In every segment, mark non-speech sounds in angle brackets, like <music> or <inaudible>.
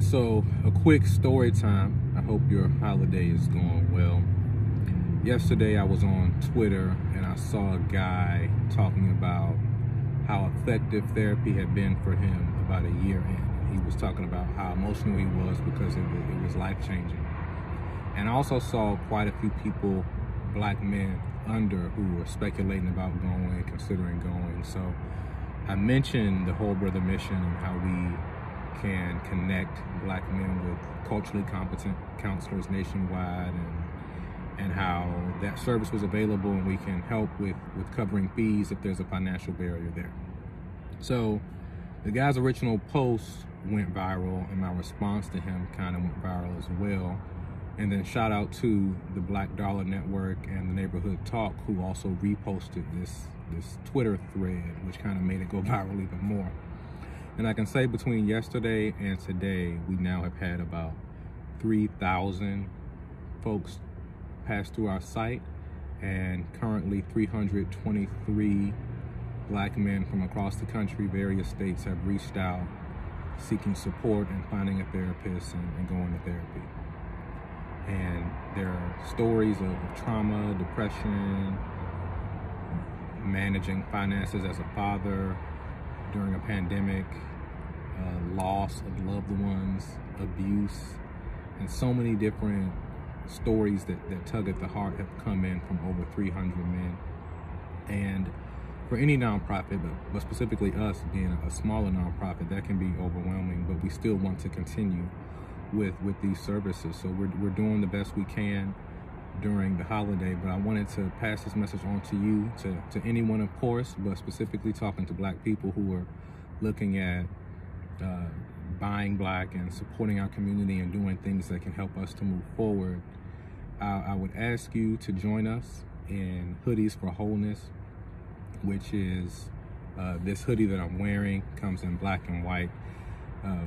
So, a quick story time. I hope your holiday is going well. Yesterday, I was on Twitter and I saw a guy talking about how effective therapy had been for him about a year in. He was talking about how emotional he was because it was, it was life changing. And I also saw quite a few people, black men under, who were speculating about going, considering going. So I mentioned the Whole Brother Mission and how we can connect black men with culturally competent counselors nationwide and and how that service was available and we can help with with covering fees if there's a financial barrier there. So the guy's original post went viral and my response to him kind of went viral as well. And then shout out to the black dollar network and the neighborhood talk who also reposted this this twitter thread which kind of made it go <laughs> viral even more and I can say between yesterday and today, we now have had about 3,000 folks pass through our site and currently 323 black men from across the country, various states have reached out seeking support and finding a therapist and, and going to therapy. And there are stories of trauma, depression, managing finances as a father during a pandemic, loss of loved ones, abuse, and so many different stories that, that tug at the heart have come in from over 300 men. And for any nonprofit, but, but specifically us being a, smaller nonprofit, that can be overwhelming, but we still want to continue with, with these services. So we're, we're doing the best we can during the holiday, but I wanted to pass this message on to you, to, to anyone, of course, but specifically talking to black people who are looking at uh, buying black and supporting our community and doing things that can help us to move forward, I, I would ask you to join us in Hoodies for Wholeness, which is uh, this hoodie that I'm wearing, comes in black and white. Uh,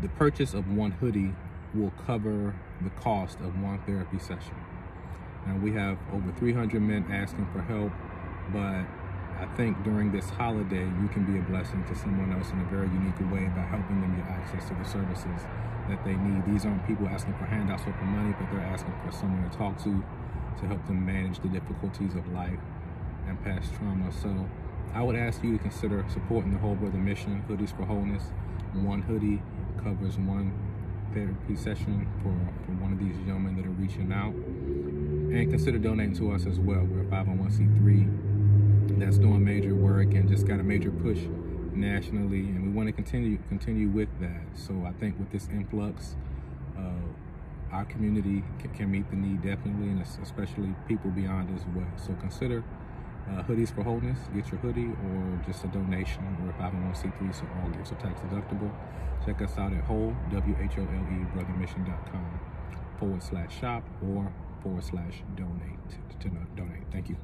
the purchase of one hoodie will cover the cost of one therapy session. Now we have over 300 men asking for help, but I think during this holiday, you can be a blessing to someone else in a very unique way by helping them get access to the services that they need. These aren't people asking for handouts or for money, but they're asking for someone to talk to to help them manage the difficulties of life and past trauma. So I would ask you to consider supporting the Whole Brother Mission, Hoodies for Wholeness. One hoodie covers one therapy session for, for one of these young men that are reaching out. And consider donating to us as well. We're a 501c3 that's doing major work and just got a major push nationally and we want to continue continue with that. So i think with this influx uh, our community can, can, meet the need definitely and especially people beyond as well. So consider uh, hoodies for wholeness get your hoodie or just a donation or a 501c3 so all gifts are tax deductible. Check us out at whole w-h-o-l-e brothermission.com forward slash shop or forward slash donate to, to donate. Thank you